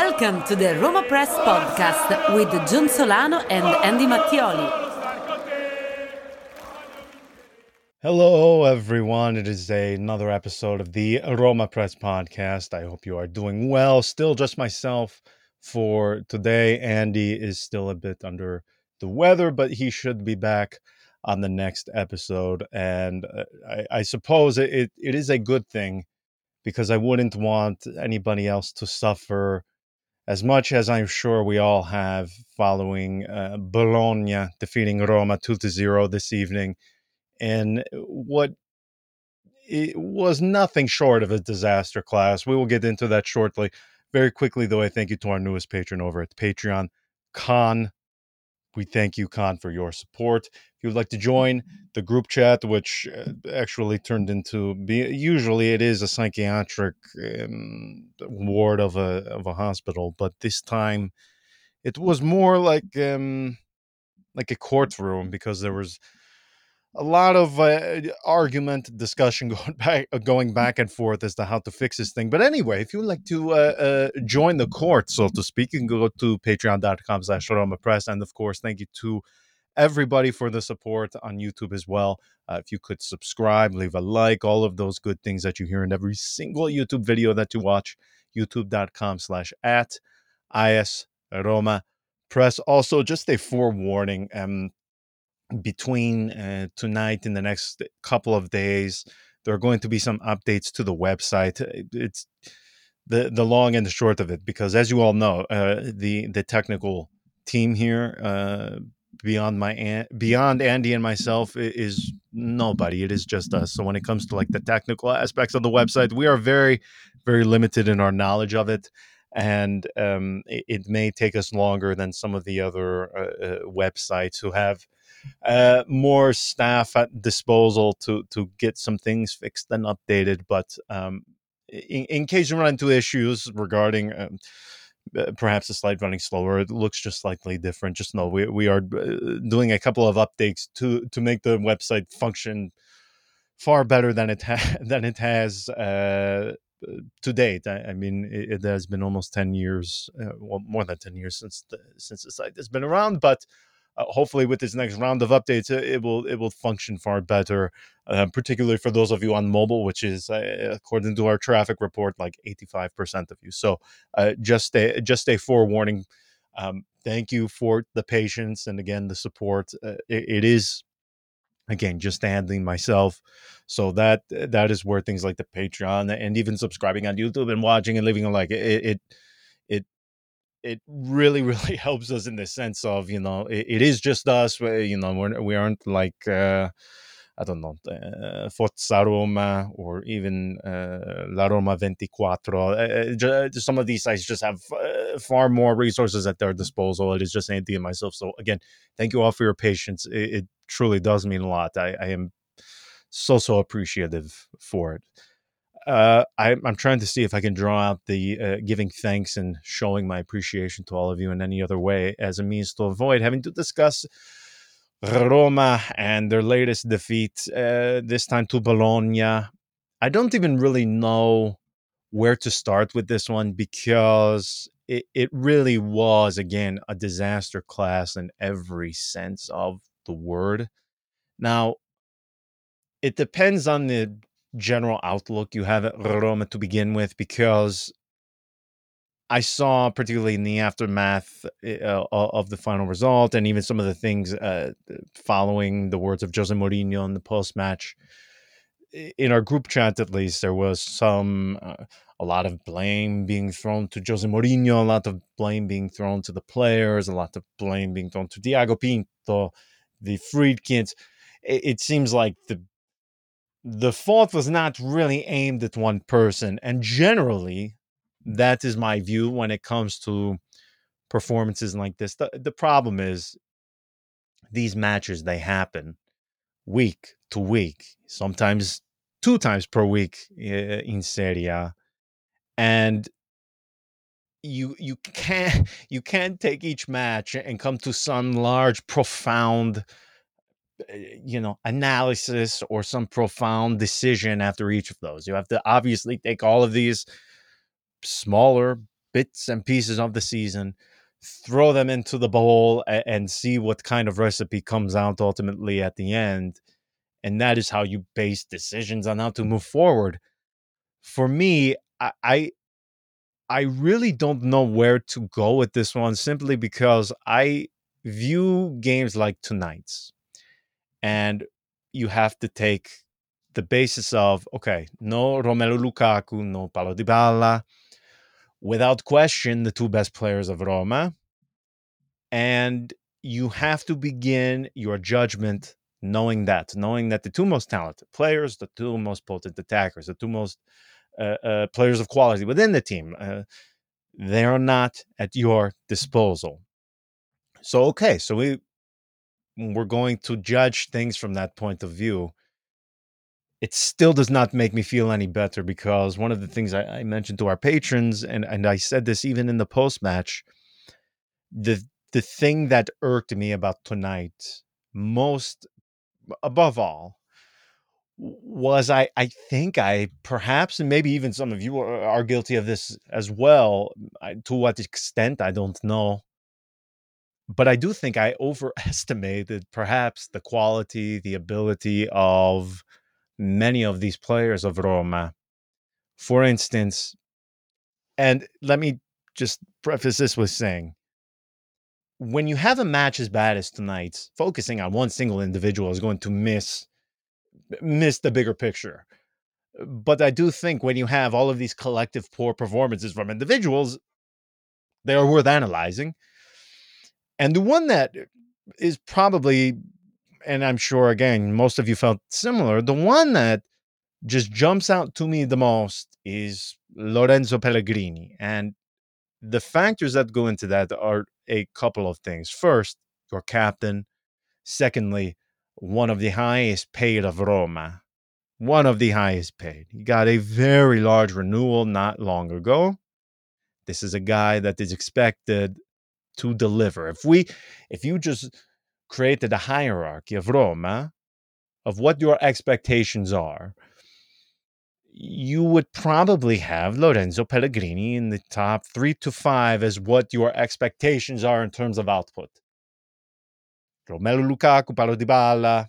Welcome to the Roma Press podcast with John Solano and Andy Mattioli. Hello, everyone. It is another episode of the Roma Press podcast. I hope you are doing well. Still just myself for today. Andy is still a bit under the weather, but he should be back on the next episode. And uh, I, I suppose it, it is a good thing because I wouldn't want anybody else to suffer as much as I'm sure we all have following uh, Bologna defeating Roma 2 to 0 this evening and what it was nothing short of a disaster class. We will get into that shortly. Very quickly, though, I thank you to our newest patron over at Patreon, Kaan we thank you, Kaan, for your support. If you would like to join the group chat, which uh, actually turned into be usually it is a psychiatric um, ward of a of a hospital, but this time it was more like um, like a courtroom because there was a lot of uh, argument, discussion going back, uh, going back and forth as to how to fix this thing. But anyway, if you would like to uh, uh, join the court, so to speak, you can go to patreon.com slash Roma Press. And of course, thank you to everybody for the support on YouTube as well. Uh, if you could subscribe, leave a like, all of those good things that you hear in every single YouTube video that you watch, youtube.com slash at IS Roma Press. Also, just a forewarning. Um, between uh, tonight and the next couple of days there are going to be some updates to the website it's the the long and the short of it because as you all know uh, the the technical team here uh, beyond my beyond Andy and myself is nobody it is just us. So when it comes to like the technical aspects of the website we are very very limited in our knowledge of it and um, it, it, may take us longer than some of the other uh, uh websites who have uh, more staff at disposal to to get some things fixed and updated. But um, in, in, case you run into issues regarding um, uh, perhaps the slide running slower, it looks just slightly different. Just know we we are uh, doing a couple of updates to to make the website function far better than it ha- than it has uh, to date. I, I mean, it, it, has been almost ten years, uh, well, more than ten years since the since the site has been around. But uh, hopefully with this next round of updates it will it will function far better uh, particularly for those of you on mobile which is uh, according to our traffic report like 85% of you. So uh, just a just a forewarning. Um, thank you for the patience and again the support. Uh, it, it is again just handling myself. So that that is where things like the patreon and even subscribing on youtube and watching and leaving a like it, it it really really helps us in the sense of you know it, it is just us you know we're, we aren't like uh, I don't know, uh, Forza Roma or even uh, La Roma 24. Uh, uh some of these sites just have uh, far more resources at their disposal. It is just Andy and myself. So, again, thank you all for your patience. It, it truly does mean a lot. I, I, am so, so appreciative for it uh, I, am trying to see if I can draw out the uh, giving thanks and showing my appreciation to all of you in any other way as a means to avoid having to discuss Roma and their latest defeat, uh, this time to Bologna. I don't even really know where to start with this one because it, it really was, again, a disaster class in every sense of the word. Now, it depends on the general outlook you have at Roma to begin with because I saw, particularly in the aftermath eh, uh, of the final result, and even some of the things uh, following the words of Jose Mourinho in the post match, in our group chat at least, there was some uh, a lot of blame being thrown to Jose Mourinho, a lot of blame being thrown to the players, a lot of blame being thrown to Tiago Pinto, the Friedkins. It, it seems like the the fault was not really aimed at one person. And generally, that is my view when it comes to performances like this. The, the problem is these matches, they happen week to week, sometimes two times per week eh, in Serie A. And you you can't you can't take each match and come to some large profound Eh, you know analysis or some profound decision after each of those you have to obviously take all of these smaller bits and pieces of the season, throw them into the bowl, and, see what kind of recipe comes out ultimately at the end. And that is how you base decisions on how to move forward. For me, I I really don't know where to go with this one simply because I view games like tonight's and you have to take the basis of okay, no Romelu Lukaku, no Paulo Dybala, without question the two best players of Roma, and you have to begin your judgment knowing that, knowing that the two most talented players, the two most potent attackers, the two most uh, uh, players of quality within the team. Uh, they are not at your disposal. So okay, so we we're going to judge things from that point of view. It still does not make me feel any better because one of the things I, I mentioned to our patrons, and and I said this even in the post match, the the thing that irked me about tonight most above all was I I think I perhaps and maybe even some of you are, are guilty of this as well. I, to what extent I don't know, but I do think I overestimated perhaps the quality, the ability of many of these players of Roma. For instance, and let me just preface this with saying when you have a match as bad as tonight's, focusing on one single individual is going to miss miss the bigger picture. But I do think when you have all of these collective poor performances from individuals, they are worth analyzing. And the one that is probably, and I'm sure again, most of you felt similar, the one that just jumps out to me the most is Lorenzo Pellegrini. And the factors that go into that are a couple of things. First, your captain. Secondly, one of the highest paid of Roma. One of the highest paid. He got a very large renewal not long ago. This is a guy that is expected to deliver. If we if you just created a hierarchy of Roma of what your expectations are, you would probably have Lorenzo Pellegrini in the top 3 to 5 as what your expectations are in terms of output. Romelu Lukaku, Paulo Dybala,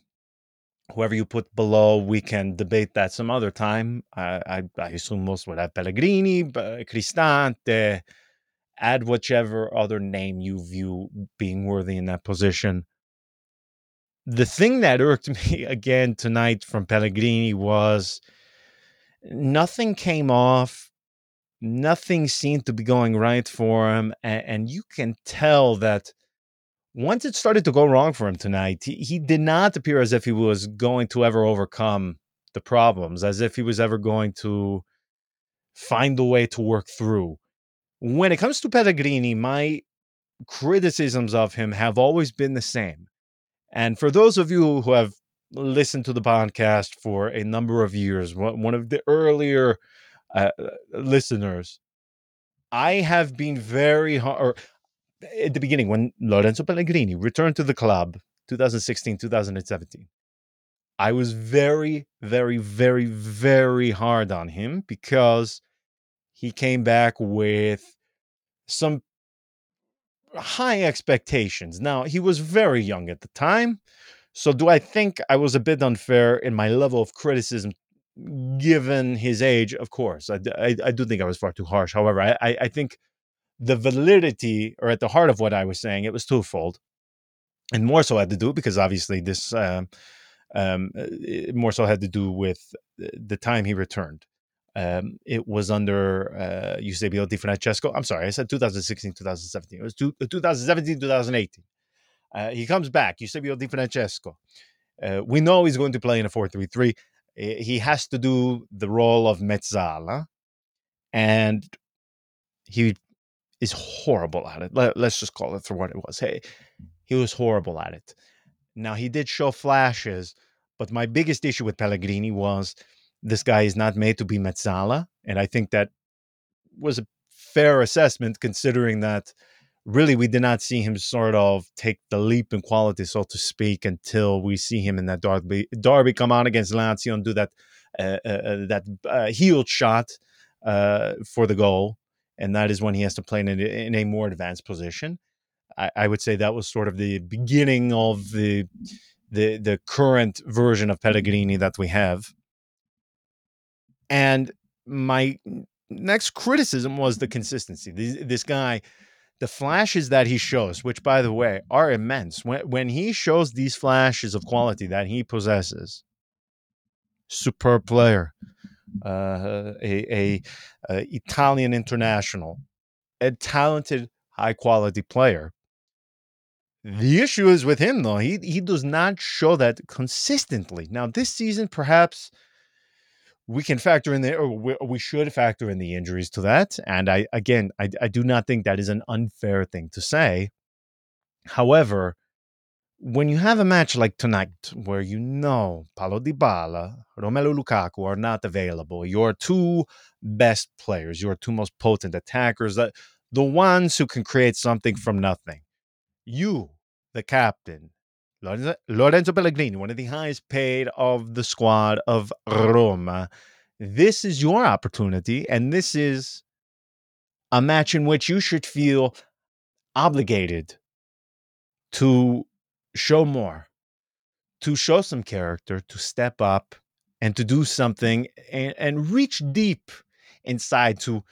whoever you put below, we can debate that some other time. I, I, I assume most would have Pellegrini, Cristante, add whichever other name you view being worthy in that position. The thing that irked me again tonight from Pellegrini was nothing came off. Nothing seemed to be going right for him. And, and you can tell that once it started to go wrong for him tonight, he, he did not appear as if he was going to ever overcome the problems, as if he was ever going to find a way to work through. When it comes to Pellegrini, my criticisms of him have always been the same. And for those of you who have listened to the podcast for a number of years, one of the earlier uh, listeners, I have been very hard, at the beginning when Lorenzo Pellegrini returned to the club 2016 2017 I was very very very very hard on him because he came back with some high expectations now he was very young at the time so do I think I was a bit unfair in my level of criticism given his age of course I, I, I do think I was far too harsh however I, I, I think the validity or at the heart of what I was saying, it was twofold. And more so had to do because obviously this um, um, more so had to do with the time he returned. Um, it was under uh, Eusebio Di Francesco. I'm sorry, I said 2016, 2017. It was two, 2017, 2018. Uh, he comes back, Eusebio Di Francesco. Uh, we know he's going to play in a 4 3 3. He has to do the role of Mezzala. And he is horrible at it. Let, us just call it for what it was. Hey, he was horrible at it. Now he did show flashes, but my biggest issue with Pellegrini was this guy is not made to be Mezzala, and I think that was a fair assessment considering that really we did not see him sort of take the leap in quality, so to speak, until we see him in that Derby, Derby come on against Lazio and do that uh, uh, uh that uh, shot uh, for the goal and that is when he has to play in a, in a more advanced position. I, I, would say that was sort of the beginning of the the the current version of Pellegrini that we have. And my next criticism was the consistency. This, this guy, the flashes that he shows, which by the way are immense. When when he shows these flashes of quality that he possesses, superb player, uh, a, a, a Italian international, a talented, high quality player. The issue is with him, though. He he does not show that consistently. Now, this season, perhaps we can factor in the, or we, should factor in the injuries to that. And I, again, I, I do not think that is an unfair thing to say. However, when you have a match like tonight where you know Paulo Dybala, Romelu Lukaku are not available, your two best players, your two most potent attackers, the, the ones who can create something from nothing, you, the captain, Lorenzo, Pellegrini, one of the highest paid of the squad of Roma, this is your opportunity, and this is a match in which you should feel obligated to show more, to show some character, to step up and to do something and, and reach deep inside to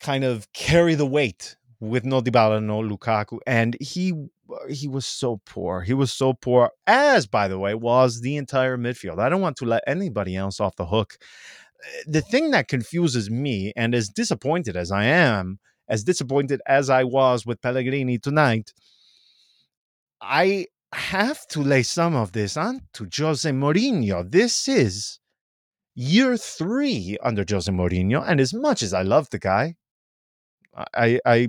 kind of carry the weight with no Dybala, no Lukaku. And he he was so poor. He was so poor, as by the way, was the entire midfield. I don't want to let anybody else off the hook. Eh, the thing that confuses me, and as disappointed as I am, as disappointed as I was with Pellegrini tonight, I have to lay some of this on to Jose Mourinho. This is year three under Jose Mourinho, and as much as I love the guy, I I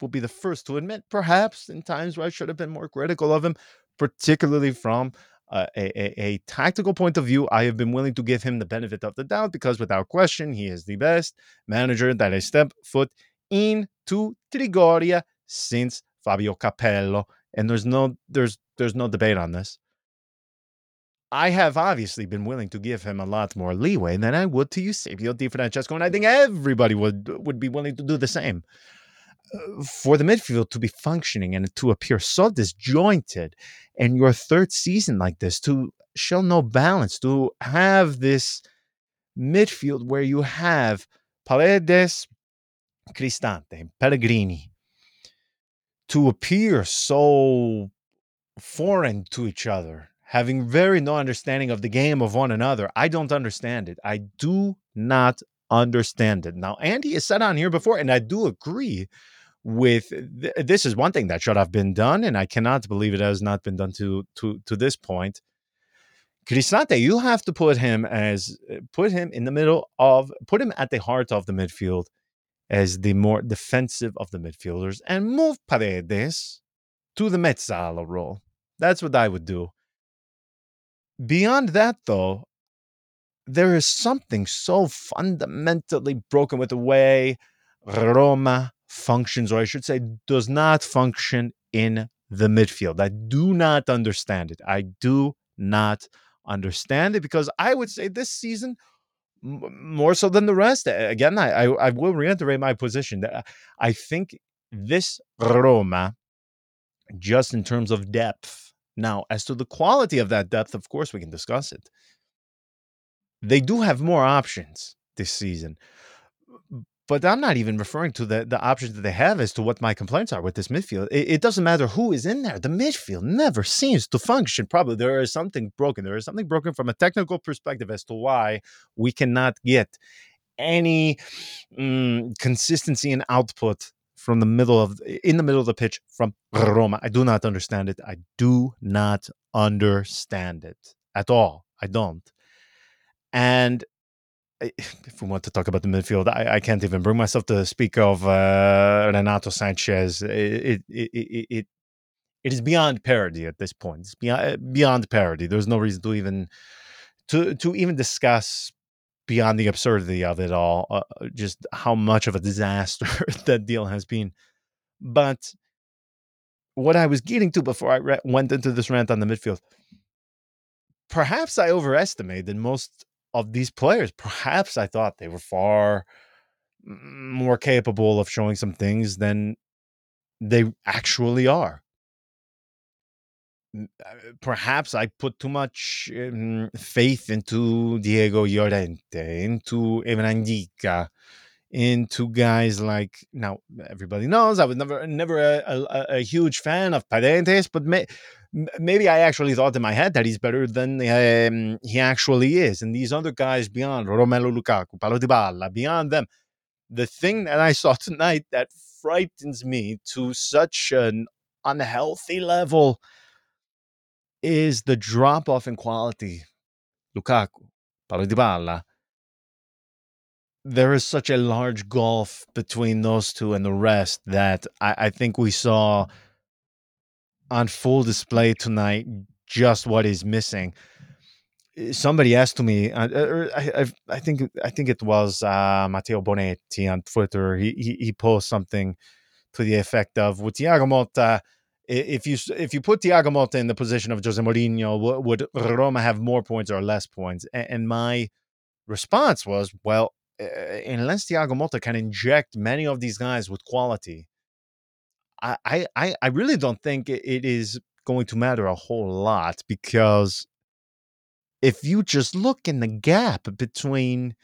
will be the first to admit, perhaps in times where I should have been more critical of him, particularly from uh, a, a, a, tactical point of view, I have been willing to give him the benefit of the doubt because, without question, he is the best manager that has stepped foot into Trigoria since Fabio Capello and there's no there's there's no debate on this. I have obviously been willing to give him a lot more leeway than I would to Eusebio Di Francesco, and I think everybody would would be willing to do the same. For the midfield to be functioning and to appear so disjointed, and your third season like this to show no balance, to have this midfield where you have Paredes, Cristante, Pellegrini, to appear so foreign to each other, having very no understanding of the game of one another. I don't understand it. I do not understand it. Now, Andy has said on here before, and I do agree with th- this is one thing that should have been done, and I cannot believe it has not been done to to to this point. Cristante, you have to put him as uh, put him in the middle of put him at the heart of the midfield as the more defensive of the midfielders and move Paredes to the Mezzala role. That's what I would do. Beyond that, though, there is something so fundamentally broken with the way Roma functions, or I should say, does not function in the midfield. I do not understand it. I do not understand it because I would say this season more so than the rest. Again, I, I, will reiterate my position. that uh, I think this Roma, just in terms of depth, now as to the quality of that depth, of course we can discuss it. They do have more options this season. But I'm not even referring to the, the options that they have as to what my complaints are with this midfield. It, it, doesn't matter who is in there. The midfield never seems to function. Probably there is something broken. There is something broken from a technical perspective as to why we cannot get any um, consistency and output from the middle of in the middle of the pitch from Roma. I do not understand it. I do not understand it at all. I don't. And if we want to talk about the midfield, I, I can't even bring myself to speak of uh, Renato Sanches. It, it, it, it, it is beyond parody at this point. It's beyond uh, beyond parody. There's no reason to even to to even discuss beyond the absurdity of it all. Uh, just how much of a disaster that deal has been. But what I was getting to before I re- went into this rant on the midfield, perhaps I overestimated most of these players. Perhaps I thought they were far more capable of showing some things than they actually are. Uh, perhaps I put too much um, faith into Diego Llorente, into Evan into guys like now everybody knows I was never never a, a, a huge fan of Paredes, but may, maybe I actually thought in my head that he's better than um, he actually is. And these other guys beyond Romelu Lukaku, Paulo Dybala, beyond them, the thing that I saw tonight that frightens me to such an unhealthy level is the drop off in quality. Lukaku, Paulo Dybala. There is such a large gulf between those two and the rest that I, I think we saw on full display tonight just what is missing. Eh, somebody asked me, uh, er, I, I, I, think I think it was uh, Matteo Bonetti on Twitter. He, he, he posted something to the effect of, "With Thiago Motta, if you if you put Thiago Motta in the position of Jose Mourinho, would Roma have more points or less points?" And my response was, "Well, eh, unless Thiago Motta can inject many of these guys with quality, I I I really don't think it is going to matter a whole lot because if you just look in the gap between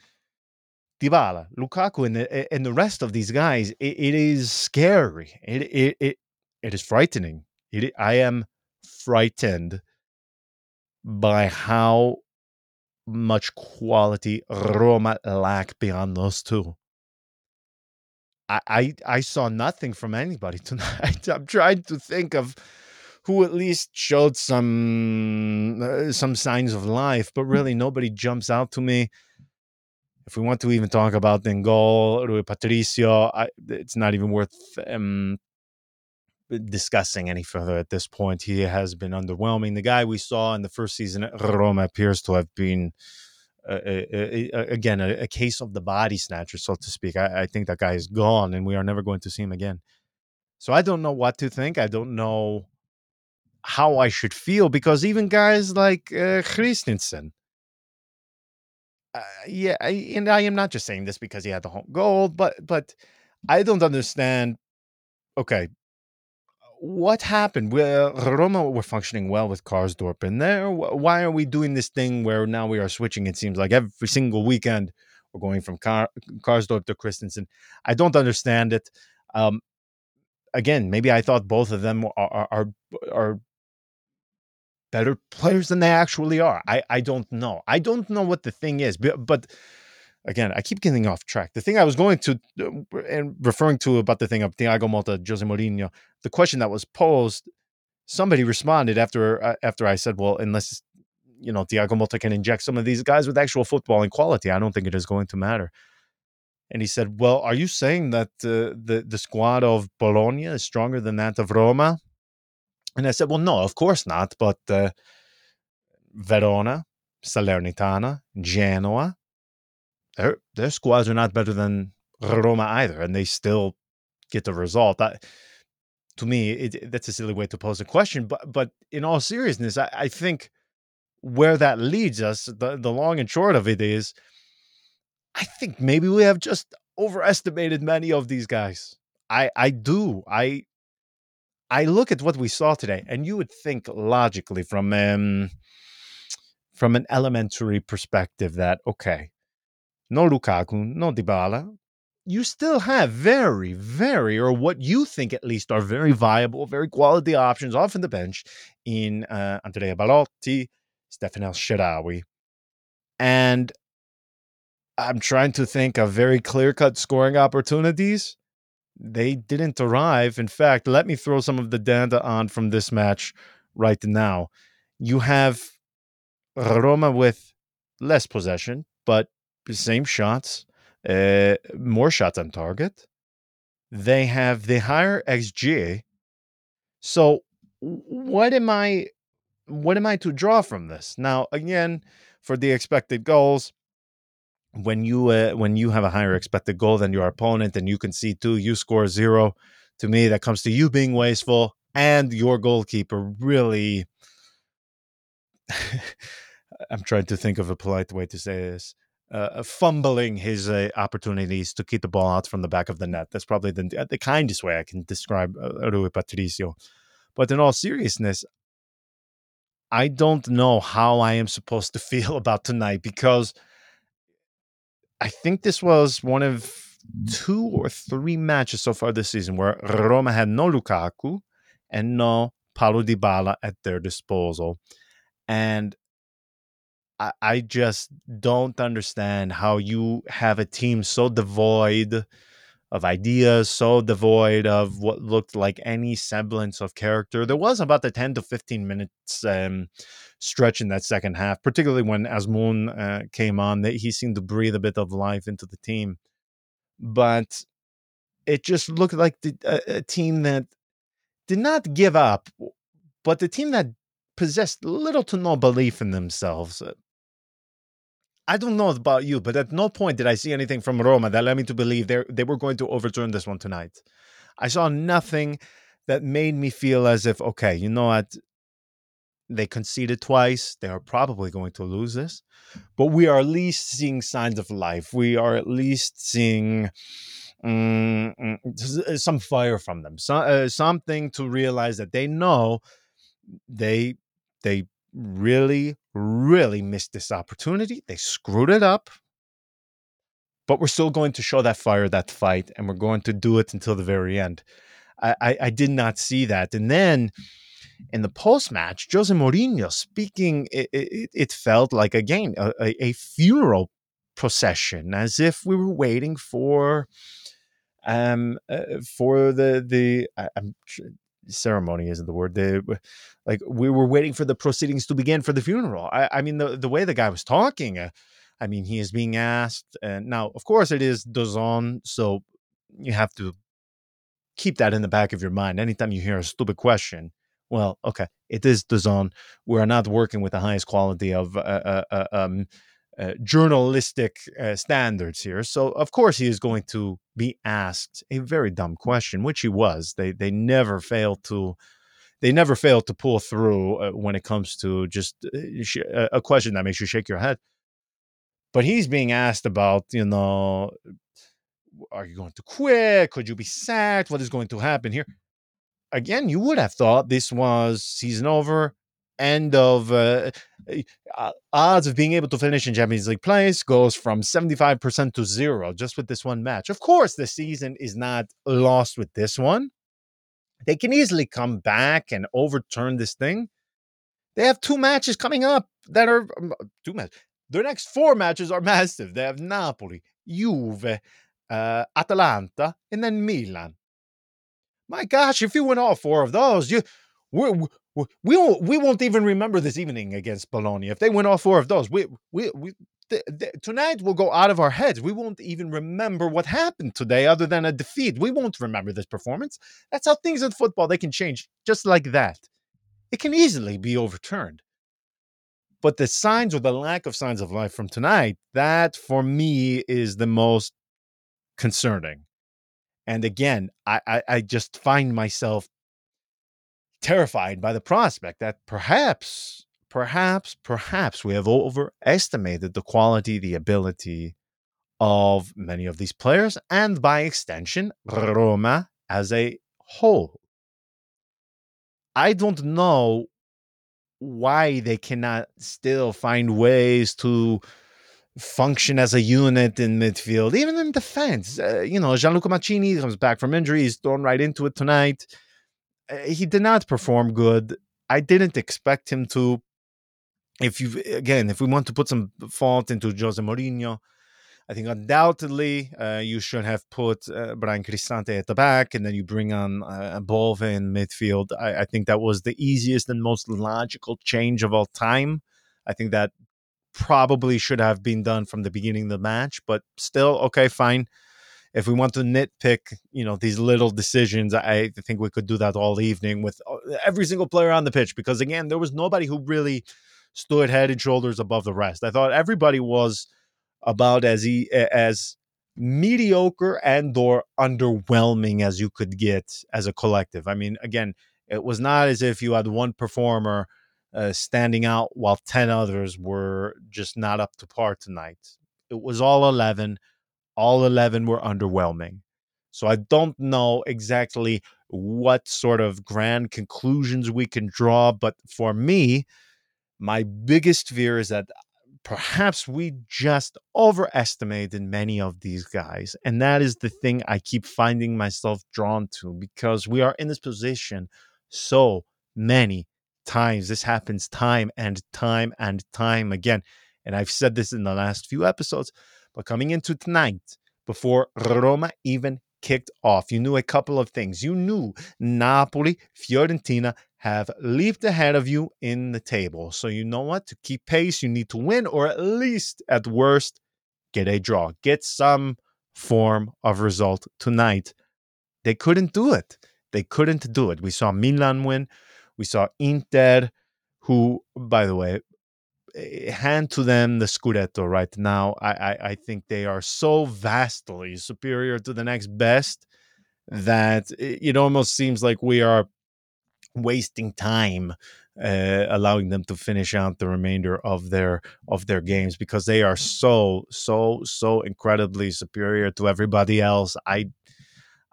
Dybala, Lukaku, and the and the rest of these guys, it, it is scary. It it it it is frightening. It, I am frightened by how much quality Roma lack beyond those two. I, I, I saw nothing from anybody tonight. I'm trying to think of who at least showed some uh, some signs of life, but really nobody jumps out to me. If we want to even talk about Dengol, Rui Patricio, I, it's not even worth um, discussing any further at this point. He has been underwhelming. The guy we saw in the first season at Roma appears to have been, uh, a, a, again, a, case of the body snatcher, so to speak. I, I, think that guy is gone, and we are never going to see him again. So I don't know what to think. I don't know how I should feel because even guys like uh, Kristensen, uh, yeah, I, and I am not just saying this because he had the home goal, but but I don't understand. Okay, what happened? Well, Roma were functioning well with Karsdorp in there. Why are we doing this thing where now we are switching? It seems like every single weekend we're going from Kar- Karsdorp to Kristensen. I don't understand it. Um, again, maybe I thought both of them are are, are better players than they actually are. I I don't know. I don't know what the thing is, but, but again, I keep getting off track. The thing I was going to and referring to about the thing of Thiago Motta, Jose Mourinho, the question that was posed, somebody responded after uh, after I said, well, unless you know Thiago Motta can inject some of these guys with actual footballing quality, I don't think it is going to matter. And he said, "Well, are you saying that uh, the the squad of Bologna is stronger than that of Roma?" And I said, "Well, no, of course not. But uh, Verona, Salernitana, Genoa, their their squads are not better than Roma either, and they still get the result. To me, it, that's a silly way to pose a question, but but in all seriousness, I, I think where that leads us, the the long and short of it is, I think maybe we have just overestimated many of these guys. I I do. I I look at what we saw today, and you would think logically from um, from an elementary perspective that okay, no Lukaku, no Dybala, you still have very, very, or what you think at least are very viable, very quality options off in the bench in uh, Andrea Belotti, Stefan El Shaarawy. And I'm trying to think of very clear cut scoring opportunities. They didn't arrive. In fact, let me throw some of the data on from this match right now. You have Roma with less possession, but same shots, uh, more shots on target. They have the higher XG. So what am I what am I to draw from this? Now again, for the expected goals, when you uh, when you have a higher expected goal than your opponent and you can see two, you score zero. To me, that comes to you being wasteful and your goalkeeper really. I'm trying to think of a polite way to say this uh, fumbling his uh, opportunities to keep the ball out from the back of the net. That's probably the, the kindest way I can describe uh, Rui Patricio. But in all seriousness, I don't know how I am supposed to feel about tonight because I think this was one of two or three matches so far this season where Roma had no Lukaku and no Paulo Dybala at their disposal. And I, just don't understand how you have a team so devoid of ideas, so devoid of what looked like any semblance of character. There was about the 10 to 15 minutes um, stretch in that second half, particularly when Azmoun uh, came on, that he seemed to breathe a bit of life into the team. But it just looked like the, a, a team that did not give up, but the team that possessed little to no belief in themselves. I don't know about you, but at no point did I see anything from Roma that led me to believe they they were going to overturn this one tonight. I saw nothing that made me feel as if okay, you know what? They conceded twice. They are probably going to lose this, but we are at least seeing signs of life. We are at least seeing mm, some fire from them, so, uh, something to realize that they know they they really, really missed this opportunity. They screwed it up. But we're still going to show that fire, that fight, and we're going to do it until the very end. I, I, I did not see that. And then in the post match, Jose Mourinho speaking, it, it, it felt like, again, a, a, funeral procession, as if we were waiting for um uh, for the the I, am ceremony isn't the word. The like we were waiting for the proceedings to begin for the funeral. I, I mean the the way the guy was talking. Uh, I mean he is being asked, and now of course it is DAZN, so you have to keep that in the back of your mind. Anytime you hear a stupid question, well, okay, it is DAZN. We're not working with the highest quality of uh, uh, uh um, uh, journalistic uh, standards here. So of course he is going to be asked a very dumb question, which he was. They they never fail to they never fail to pull through uh, when it comes to just uh, a question that makes you shake your head. But he's being asked about, you know, are you going to quit? Could you be sacked? What is going to happen here? Again, you would have thought this was season over end of uh, eh, uh, odds of being able to finish in Champions League place goes from 75% to zero just with this one match. Of course, the season is not lost with this one. They can easily come back and overturn this thing. They have two matches coming up that are um, two matches. Their next four matches are massive. They have Napoli, Juve, uh, Atalanta, and then Milan. My gosh, if you win all four of those, you we we won't we won't even remember this evening against Bologna if they win all four of those. We we we th- th- tonight will go out of our heads. We won't even remember what happened today, other than a defeat. We won't remember this performance. That's how things in football they can change just like that. It can easily be overturned. But the signs or the lack of signs of life from tonight, that for me is the most concerning. And again, I, I, I just find myself terrified by the prospect that perhaps, perhaps, perhaps we have overestimated the quality, the ability of many of these players, and by extension, Roma as a whole. I don't know why they cannot still find ways to function as a unit in midfield, even in defense. Uh, you know, Gianluca Mancini comes back from injury, he's thrown right into it tonight. Eh, he did not perform good. I didn't expect him to. If you again, if we want to put some fault into Jose Mourinho, I think undoubtedly uh, you should have put uh, Bryan Cristante at the back, and then you bring on uh, Bove in midfield. I, I, think that was the easiest and most logical change of all time. I think that probably should have been done from the beginning of the match, but still, okay, fine if we want to nitpick, you know, these little decisions, I think we could do that all evening with uh, every single player on the pitch because again, there was nobody who really stood head and shoulders above the rest. I thought everybody was about as he, as mediocre and or underwhelming as you could get as a collective. I mean, again, it was not as if you had one performer uh, standing out while 10 others were just not up to par tonight. It It was all 11. All 11 were underwhelming. So I don't know exactly what sort of grand conclusions we can draw, but for me, my biggest fear is that perhaps we just overestimated many of these guys. And that is the thing I keep finding myself drawn to because we are in this position so many times. This happens time and time and time again. And I've said this in the last few episodes, but coming into tonight, before Roma even kicked off, you knew a couple of things. You knew Napoli, Fiorentina have leaped ahead of you in the table. So you know what? To keep pace, you need to win, or at least at worst, get a draw. Get some form of result tonight. They couldn't do it. They couldn't do it. We saw Milan win. We saw Inter, who, by the way, hand to them the Scudetto right now. I, I, I think they are so vastly superior to the next best that it almost seems like we are wasting time uh, allowing them to finish out the remainder of their of their games because they are so so so incredibly superior to everybody else. I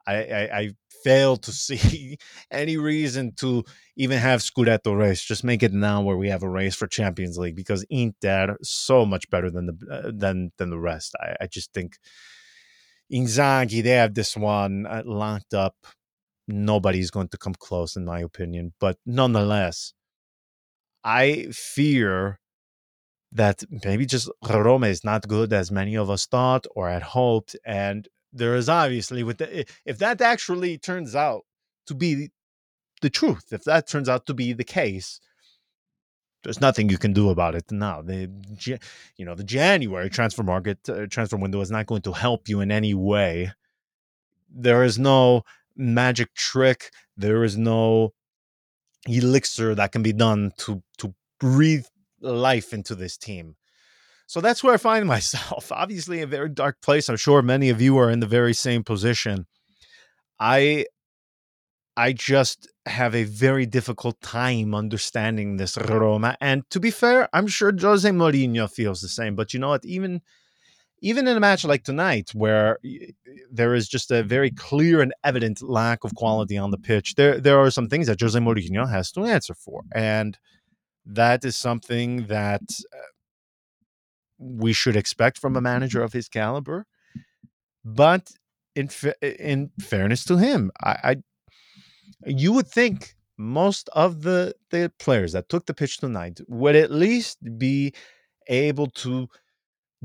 I, I, I fail to see any reason to even have Scudetto race. Just make it now where we have a race for Champions League because Inter so much better than the uh, than than the rest. I, I just think Inzaghi they have this one uh, locked up. Nobody's going to come close, in my opinion. But nonetheless, I fear that maybe just Roma is not good as many of us thought or had hoped, and there is obviously with the if that actually turns out to be the truth, if that turns out to be the case, there's nothing you can do about it now. The you know the January transfer market uh, transfer window is not going to help you in any way. There is no magic trick. There is no elixir that can be done to to breathe life into this team. So that's where I find myself. Obviously, a very dark place. I'm sure many of you are in the very same position. I I just have a very difficult time understanding this Roma. And to be fair, I'm sure Jose Mourinho feels the same. But you know what? Even even in a match like tonight, where there is just a very clear and evident lack of quality on the pitch, there there are some things that Jose Mourinho has to answer for, and that is something that uh, we should expect from a mm-hmm. manager of his caliber. But in fa- in fairness to him, I, I you would think most of the the players that took the pitch tonight would at least be able to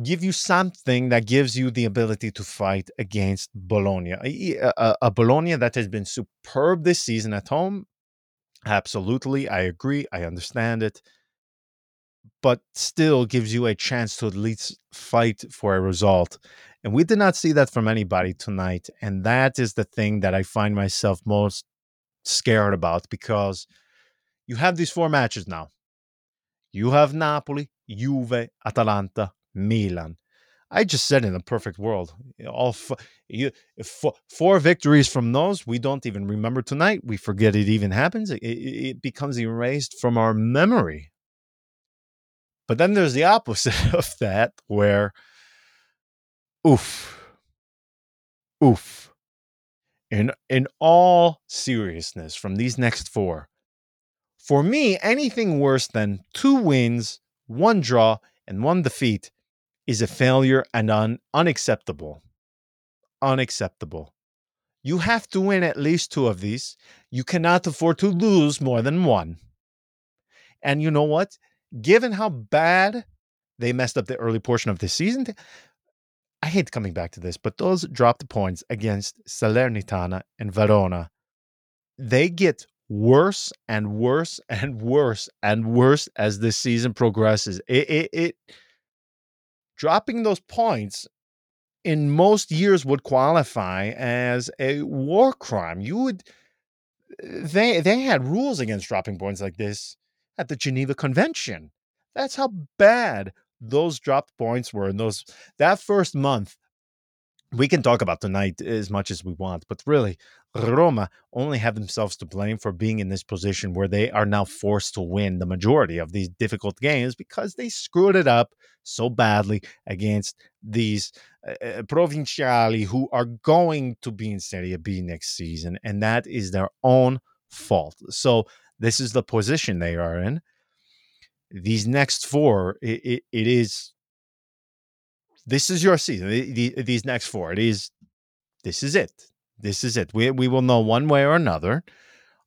give you something that gives you the ability to fight against Bologna. A, a, a, Bologna that has been superb this season at home. Absolutely. I agree. I understand it but still gives you a chance to at least fight for a result. And we did not see that from anybody tonight. And that is the thing that I find myself most scared about because you have these four matches now. You have Napoli, Juve, Atalanta, Milan. I just said in a perfect world, all four, you, four, four victories from those, we don't even remember tonight. We forget it even happens. It, it becomes erased from our memory. But then there's the opposite of that where, oof, oof. In, in all seriousness, from these next four, for me, anything worse than two wins, one draw, and one defeat is a failure and un- unacceptable. Unacceptable. You have to win at least two of these. You cannot afford to lose more than one. And you know what? Given how bad they messed up the early portion of the season, I hate coming back to this, but those dropped points against Salernitana and Verona, they get worse and worse and worse and worse as the season progresses. It, it, it dropping those points in most years would qualify as a war crime. You would eh, they they had rules against dropping points like this at the Geneva Convention. That's how bad those dropped points were in those that first month. We can talk about tonight as much as we want, but really, Roma only have themselves to blame for being in this position where they are now forced to win the majority of these difficult games because they screwed it up so badly against these uh, Provinciali who are going to be in Serie B next season, and that is their own fault. So this is the position they are in. These next four, it, it, it is. This is your season. These next four, it is. This is it. This is it. We we will know one way or another.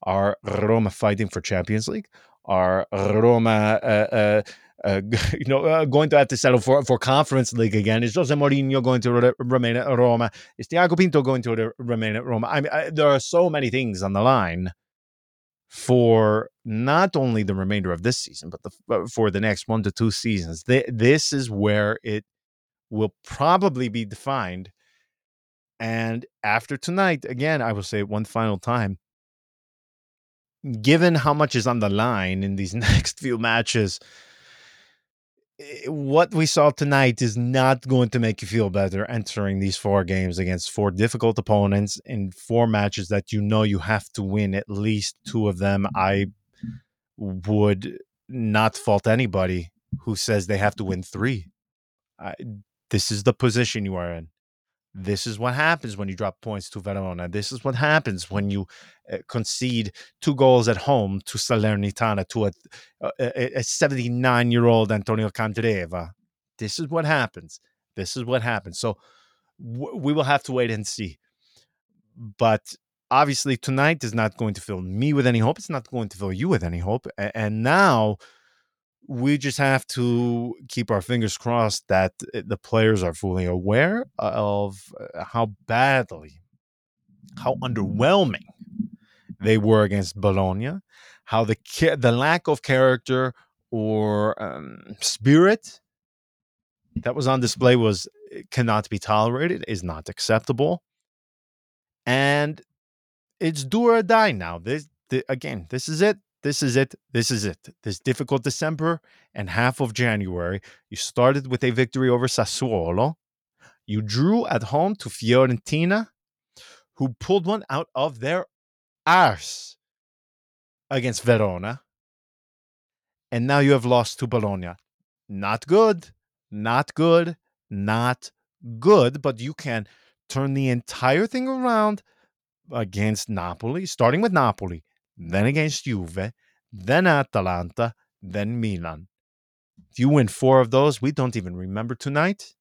Are Roma fighting for Champions League? Are Roma uh, uh, uh, you know, uh, going to have to settle for, for Conference League again? Is Jose Mourinho going to re- remain at Roma? Is Tiago Pinto going to re- remain at Roma? I mean, I, there are so many things on the line for not only the remainder of this season, but the, uh, for the next one to two seasons. this is where it will probably be defined. And after tonight, again, I will say it one final time given how much is on the line in these next few matches, what we saw tonight is not going to make you feel better entering these four games against four difficult opponents in four matches that you know you have to win at least two of them. I would not fault anybody who says they have to win three. I, this is the position you are in. This is what happens when you drop points to Verona. This is what happens when you uh, concede two goals at home to Salernitana to a, a 79 year old Antonio Candreva. This is what happens. This is what happens. So w- we will have to wait and see. But obviously, tonight is not going to fill me with any hope. It's not going to fill you with any hope. and now we just have to keep our fingers crossed that eh, the players are fully aware of uh, how badly, how underwhelming they were against Bologna, how the the lack of character or um, spirit that was on display was eh, cannot be tolerated, is not acceptable, and it's do or die now. This the, again, this is it this is it. This is it. This difficult December and half of January, you started with a victory over Sassuolo. You drew at home to Fiorentina, who pulled one out of their arse against Verona. And now you have lost to Bologna. Not good. Not good. Not good. But you can turn the entire thing around against Napoli, starting with Napoli then against Juve, then Atalanta, then Milan. If you win four of those, we don't even remember tonight.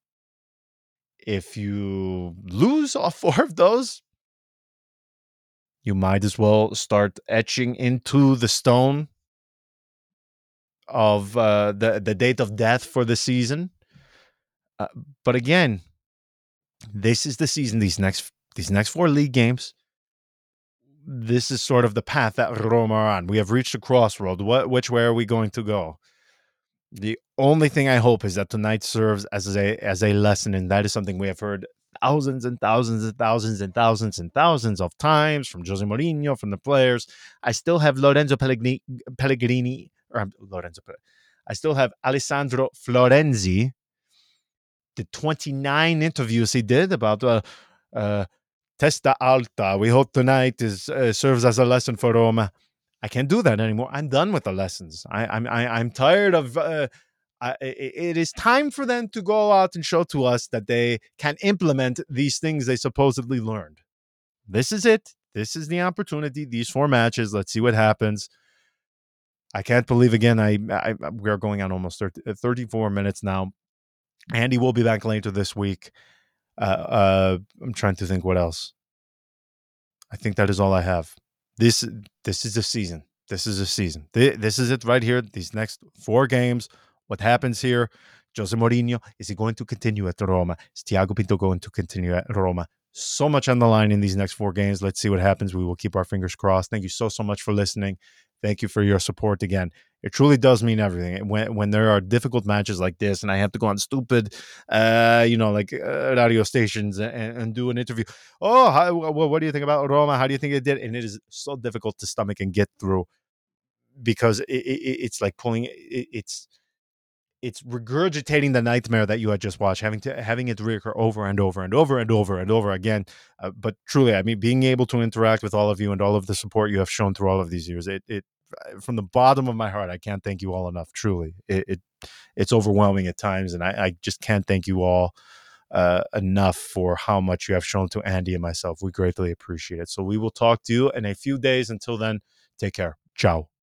If you lose all four of those, you might as well start etching into the stone of uh, the the date of death for the season. Uh, but again, this is the season. These next these next four league games, this is sort of the path that Roma are on. We have reached a crossroad. What, which way are we going to go? The only thing I hope is that tonight serves as a as a lesson, and that is something we have heard thousands and thousands and thousands and thousands and thousands of times from Jose Mourinho, from the players. I still have Lorenzo Pellegrini, Pellegrini or um, Lorenzo. I still have Alessandro Florenzi. The 29 interviews he did about uh, uh, Testa alta. We hope tonight is uh, serves as a lesson for Roma. I can't do that anymore. I'm done with the lessons. I, I'm I, am tired of. Uh, I, it is time for them to go out and show to us that they can implement these things they supposedly learned. This is it. This is the opportunity. These four matches. Let's see what happens. I can't believe again. I, I we are going on almost 30, uh, 34 minutes now. Andy will be back later this week. Uh, uh, I'm trying to think what else. I think that is all I have. This this is the season. This is the season. This is it right here. These next four games. What happens here? Jose Mourinho is he going to continue at Roma? Is Tiago Pinto going to continue at Roma? So much on the line in these next four games. Let's see what happens. We will keep our fingers crossed. Thank you so so much for listening. Thank you for your support again. It truly does mean everything. When when there are difficult matches like this, and I have to go on stupid, uh, you know, like uh, radio stations and, and, do an interview. Oh, how, what do you think about Roma? How do you think it did? And it is so difficult to stomach and get through because it, it, it's like pulling. It, it's it's regurgitating the nightmare that you had just watched, having to having it reoccur over and over and over and over and over again. Uh, but truly, I mean, being able to interact with all of you and all of the support you have shown through all of these years, it, it from the bottom of my heart, I can't thank you all enough. Truly, it, it it's overwhelming at times, and I, I just can't thank you all uh, enough for how much you have shown to Andy and myself. We greatly appreciate it. So we will talk to you in a few days. Until then, take care. Ciao.